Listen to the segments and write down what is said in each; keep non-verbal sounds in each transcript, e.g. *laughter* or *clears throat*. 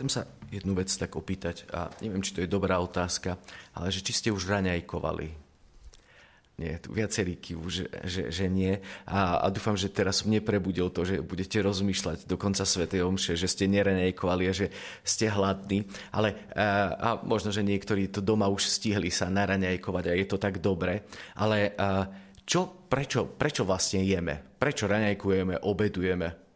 Chcem sa jednu vec tak opýtať, a neviem, či to je dobrá otázka, ale že či ste už raňajkovali? Nie, tu viacerí kývu, že, že, že nie. A, a dúfam, že teraz som neprebudil to, že budete rozmýšľať do konca Svetej Omše, že ste nerenejkovali a že ste hladní. Ale a, a možno, že niektorí to doma už stihli sa naraňajkovať a je to tak dobre. Ale a, čo, prečo, prečo vlastne jeme? Prečo raňajkujeme, obedujeme?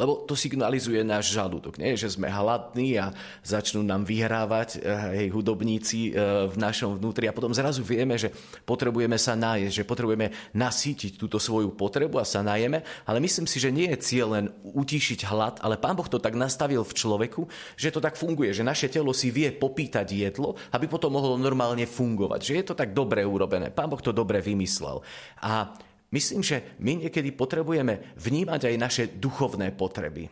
Lebo to signalizuje náš žalúdok, nie? že sme hladní a začnú nám vyhrávať eh, hej, hudobníci eh, v našom vnútri a potom zrazu vieme, že potrebujeme sa nájsť, že potrebujeme nasítiť túto svoju potrebu a sa najeme, ale myslím si, že nie je cieľ len utíšiť hlad, ale Pán Boh to tak nastavil v človeku, že to tak funguje, že naše telo si vie popýtať jedlo, aby potom mohlo normálne fungovať, že je to tak dobre urobené. Pán Boh to dobre vymyslel. A Myslím, že my niekedy potrebujeme vnímať aj naše duchovné potreby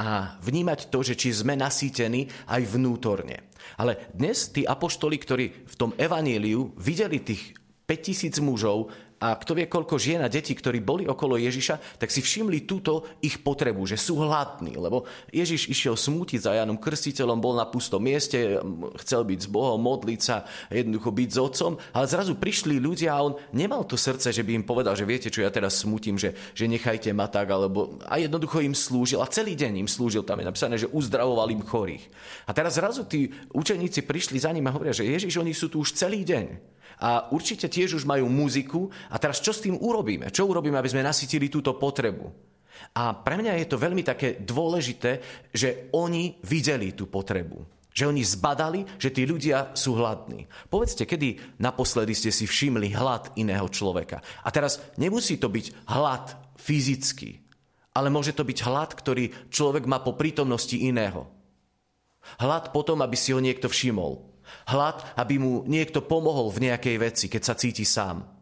a vnímať to, že či sme nasýtení aj vnútorne. Ale dnes tí apoštoli, ktorí v tom evaníliu videli tých 5000 mužov a kto vie, koľko žien a detí, ktorí boli okolo Ježiša, tak si všimli túto ich potrebu, že sú hladní. Lebo Ježiš išiel smútiť za Janom Krstiteľom, bol na pustom mieste, chcel byť s Bohom, modliť sa, jednoducho byť s otcom, ale zrazu prišli ľudia a on nemal to srdce, že by im povedal, že viete, čo ja teraz smutím, že, že nechajte ma tak, alebo a jednoducho im slúžil a celý deň im slúžil, tam je napísané, že uzdravoval im chorých. A teraz zrazu tí učeníci prišli za ním a hovoria, že Ježiš, oni sú tu už celý deň a určite tiež už majú muziku. A teraz čo s tým urobíme? Čo urobíme, aby sme nasytili túto potrebu? A pre mňa je to veľmi také dôležité, že oni videli tú potrebu. Že oni zbadali, že tí ľudia sú hladní. Povedzte, kedy naposledy ste si všimli hlad iného človeka. A teraz nemusí to byť hlad fyzický, ale môže to byť hlad, ktorý človek má po prítomnosti iného. Hlad potom, aby si ho niekto všimol. Hlad, aby mu niekto pomohol v nejakej veci, keď sa cíti sám.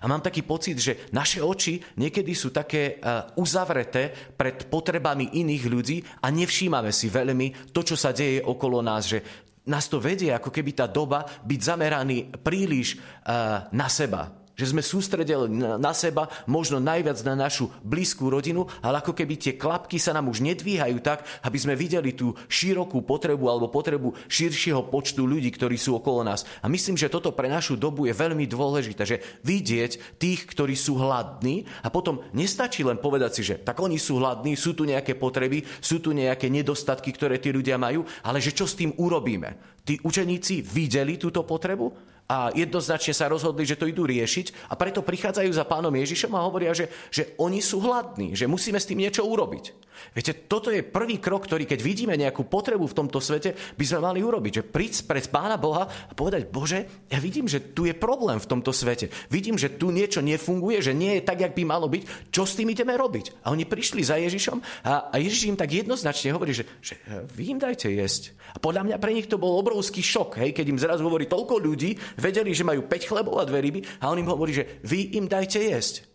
A mám taký pocit, že naše oči niekedy sú také uh, uzavreté pred potrebami iných ľudí a nevšímame si veľmi to, čo sa deje okolo nás, že nás to vedie ako keby tá doba byť zameraný príliš uh, na seba že sme sústredili na seba, možno najviac na našu blízkú rodinu, ale ako keby tie klapky sa nám už nedvíhajú tak, aby sme videli tú širokú potrebu alebo potrebu širšieho počtu ľudí, ktorí sú okolo nás. A myslím, že toto pre našu dobu je veľmi dôležité, že vidieť tých, ktorí sú hladní a potom nestačí len povedať si, že tak oni sú hladní, sú tu nejaké potreby, sú tu nejaké nedostatky, ktoré tí ľudia majú, ale že čo s tým urobíme? Tí učeníci videli túto potrebu a jednoznačne sa rozhodli, že to idú riešiť a preto prichádzajú za pánom Ježišom a hovoria, že, že oni sú hladní, že musíme s tým niečo urobiť. Viete, toto je prvý krok, ktorý keď vidíme nejakú potrebu v tomto svete, by sme mali urobiť. Že prísť pred pána Boha a povedať, Bože, ja vidím, že tu je problém v tomto svete. Vidím, že tu niečo nefunguje, že nie je tak, jak by malo byť. Čo s tým ideme robiť? A oni prišli za Ježišom a, a Ježiš im tak jednoznačne hovorí, že, že vy im dajte jesť. A podľa mňa pre nich to bol obrovský šok, hej, keď im zrazu hovorí toľko ľudí, vedeli, že majú 5 chlebov a dve ryby a on im hovorí, že vy im dajte jesť.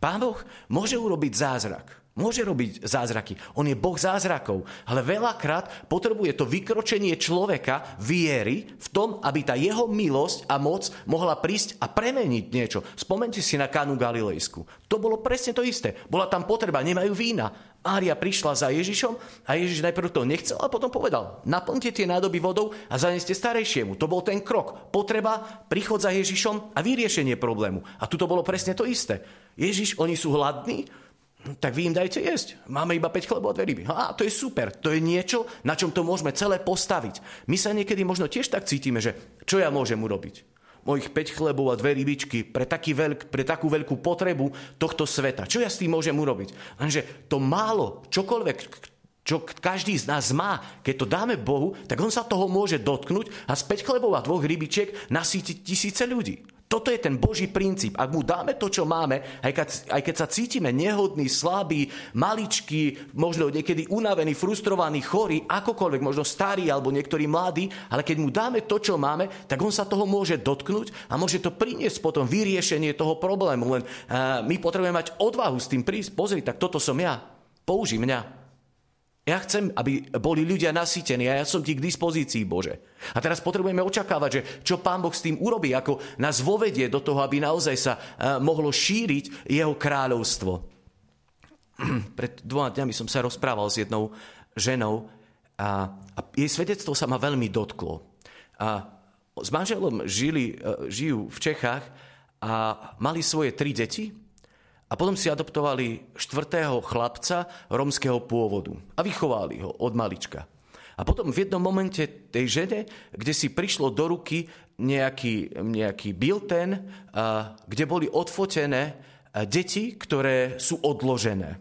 Pán Boh môže urobiť zázrak. Môže robiť zázraky. On je Boh zázrakov. Ale veľakrát potrebuje to vykročenie človeka viery v tom, aby tá jeho milosť a moc mohla prísť a premeniť niečo. Spomente si na Kanu Galilejsku. To bolo presne to isté. Bola tam potreba, nemajú vína. Mária prišla za Ježišom a Ježiš najprv to nechcel a potom povedal, naplňte tie nádoby vodou a zaneste starejšiemu. To bol ten krok. Potreba, príchod za Ježišom a vyriešenie problému. A tu to bolo presne to isté. Ježiš, oni sú hladní, tak vy im dajte jesť. Máme iba 5 chlebov a dve ryby. A to je super. To je niečo, na čom to môžeme celé postaviť. My sa niekedy možno tiež tak cítime, že čo ja môžem urobiť? Mojich 5 chlebov a dve rybičky pre, taký veľk, pre takú veľkú potrebu tohto sveta. Čo ja s tým môžem urobiť? Lenže to málo, čokoľvek, čo každý z nás má, keď to dáme Bohu, tak on sa toho môže dotknúť a z 5 chlebov a dvoch rybičiek nasítiť tisíce ľudí. Toto je ten Boží princíp. Ak mu dáme to, čo máme, aj keď, aj keď sa cítime nehodný, slabý, maličký, možno niekedy unavený, frustrovaný, chorý, akokoľvek, možno starý alebo niektorý mladý, ale keď mu dáme to, čo máme, tak on sa toho môže dotknúť a môže to priniesť potom vyriešenie toho problému. Len uh, my potrebujeme mať odvahu s tým prísť. Pozri, tak toto som ja. Použi mňa. Ja chcem, aby boli ľudia nasýtení a ja som ti k dispozícii, Bože. A teraz potrebujeme očakávať, že čo Pán Boh s tým urobí, ako nás vovedie do toho, aby naozaj sa uh, mohlo šíriť jeho kráľovstvo. *clears throat* Pred dvoma dňami som sa rozprával s jednou ženou A, a jej svedectvo sa ma veľmi dotklo. A s manželom žili, e, žijú v Čechách a mali svoje tri deti a potom si adoptovali štvrtého chlapca romského pôvodu a vychovali ho od malička. A potom v jednom momente tej žene, kde si prišlo do ruky nejaký, nejaký bilten, kde boli odfotené deti, ktoré sú odložené.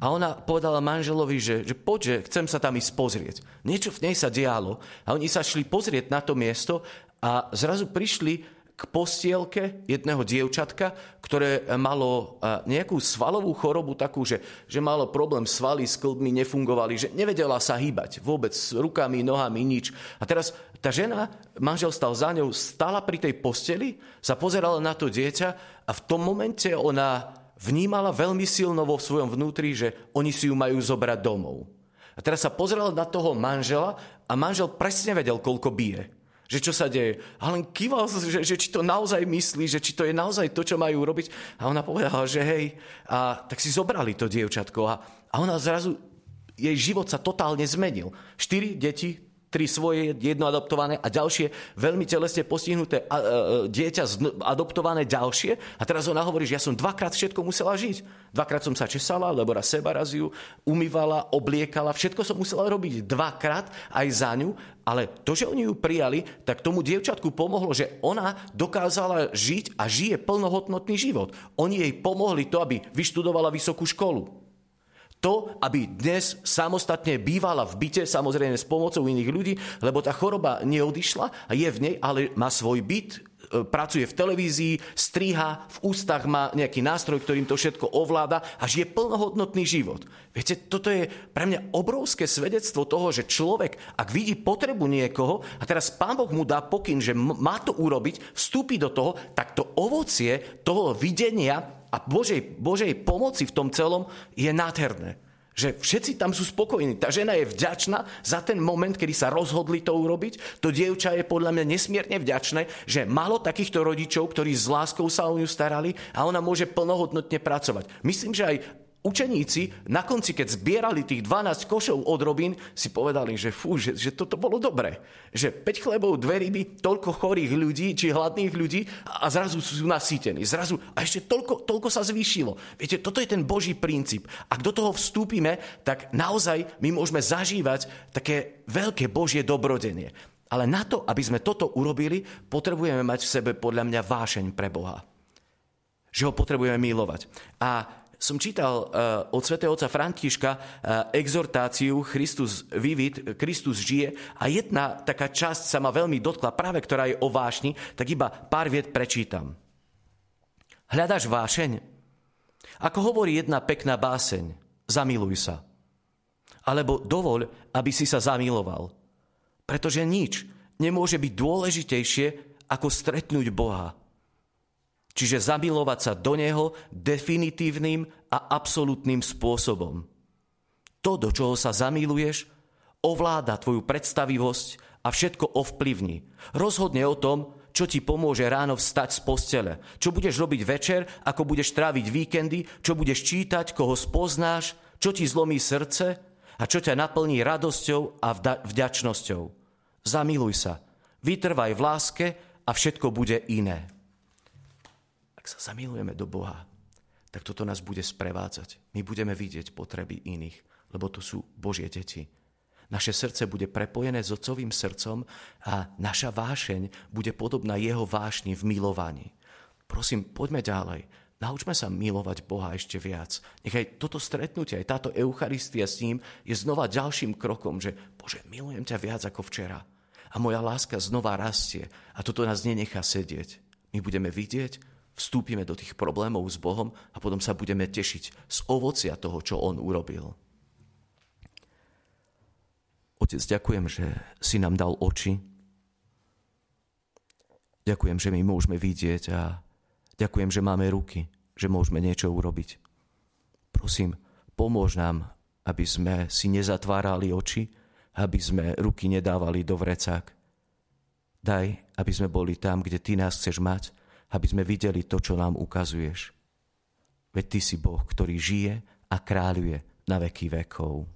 A ona povedala manželovi, že, že poď, že chcem sa tam ísť pozrieť. Niečo v nej sa dialo a oni sa šli pozrieť na to miesto a zrazu prišli k postielke jedného dievčatka, ktoré malo nejakú svalovú chorobu takú, že, že malo problém, svaly s klbmi nefungovali, že nevedela sa hýbať vôbec s rukami, nohami, nič. A teraz tá žena, manžel stal za ňou, stala pri tej posteli, sa pozerala na to dieťa a v tom momente ona vnímala veľmi silno vo svojom vnútri, že oni si ju majú zobrať domov. A teraz sa pozerala na toho manžela a manžel presne vedel, koľko bije že čo sa deje. A len kýval, že, že či to naozaj myslí, že či to je naozaj to, čo majú robiť. A ona povedala, že hej, a tak si zobrali to dievčatko. A, a ona zrazu, jej život sa totálne zmenil. Štyri deti, tri svoje, jedno adoptované a ďalšie veľmi telesne postihnuté a, a, dieťa adoptované ďalšie. A teraz ona hovorí, že ja som dvakrát všetko musela žiť. Dvakrát som sa česala, lebo raz seba raz ju umývala, obliekala, všetko som musela robiť dvakrát aj za ňu, ale to, že oni ju prijali, tak tomu dievčatku pomohlo, že ona dokázala žiť a žije plnohodnotný život. Oni jej pomohli to, aby vyštudovala vysokú školu to, aby dnes samostatne bývala v byte, samozrejme s pomocou iných ľudí, lebo tá choroba neodišla a je v nej, ale má svoj byt, e, pracuje v televízii, striha, v ústach má nejaký nástroj, ktorým to všetko ovláda a žije plnohodnotný život. Viete, toto je pre mňa obrovské svedectvo toho, že človek, ak vidí potrebu niekoho a teraz Pán Boh mu dá pokyn, že má to urobiť, vstúpi do toho, tak to ovocie toho videnia a Božej, Božej pomoci v tom celom je nádherné. Že všetci tam sú spokojní. Tá žena je vďačná za ten moment, kedy sa rozhodli to urobiť. To dievča je podľa mňa nesmierne vďačné, že malo takýchto rodičov, ktorí s láskou sa o ňu starali a ona môže plnohodnotne pracovať. Myslím, že aj učeníci na konci, keď zbierali tých 12 košov od robín, si povedali, že fú, že, že toto bolo dobré. Že 5 chlebov, dve ryby, toľko chorých ľudí, či hladných ľudí a zrazu sú nasýtení. Zrazu, a ešte toľko, toľko sa zvýšilo. Viete, toto je ten Boží princíp. Ak do toho vstúpime, tak naozaj my môžeme zažívať také veľké Božie dobrodenie. Ale na to, aby sme toto urobili, potrebujeme mať v sebe podľa mňa vášeň pre Boha. Že ho potrebujeme milovať. A som čítal uh, od svätého otca Františka uh, exhortáciu Christus vivit, Kristus žije a jedna taká časť sa ma veľmi dotkla, práve ktorá je o vášni, tak iba pár viet prečítam. Hľadaš vášeň? Ako hovorí jedna pekná báseň, zamiluj sa. Alebo dovoľ, aby si sa zamiloval. Pretože nič nemôže byť dôležitejšie, ako stretnúť Boha Čiže zamilovať sa do Neho definitívnym a absolútnym spôsobom. To, do čoho sa zamiluješ, ovláda tvoju predstavivosť a všetko ovplyvní. Rozhodne o tom, čo ti pomôže ráno vstať z postele, čo budeš robiť večer, ako budeš tráviť víkendy, čo budeš čítať, koho spoznáš, čo ti zlomí srdce a čo ťa naplní radosťou a vďačnosťou. Zamiluj sa, vytrvaj v láske a všetko bude iné. Sa zamilujeme do Boha, tak toto nás bude sprevádzať. My budeme vidieť potreby iných, lebo to sú Božie deti. Naše srdce bude prepojené s otcovým srdcom a naša vášeň bude podobná jeho vášni v milovaní. Prosím, poďme ďalej. Naučme sa milovať Boha ešte viac. Nechaj toto stretnutie, aj táto Eucharistia s ním je znova ďalším krokom, že Bože, milujem ťa viac ako včera. A moja láska znova rastie a toto nás nenechá sedieť. My budeme vidieť, vstúpime do tých problémov s Bohom a potom sa budeme tešiť z ovocia toho, čo On urobil. Otec, ďakujem, že si nám dal oči. Ďakujem, že my môžeme vidieť a ďakujem, že máme ruky, že môžeme niečo urobiť. Prosím, pomôž nám, aby sme si nezatvárali oči, aby sme ruky nedávali do vrecák. Daj, aby sme boli tam, kde Ty nás chceš mať aby sme videli to, čo nám ukazuješ. Veď Ty si Boh, ktorý žije a kráľuje na veky vekov.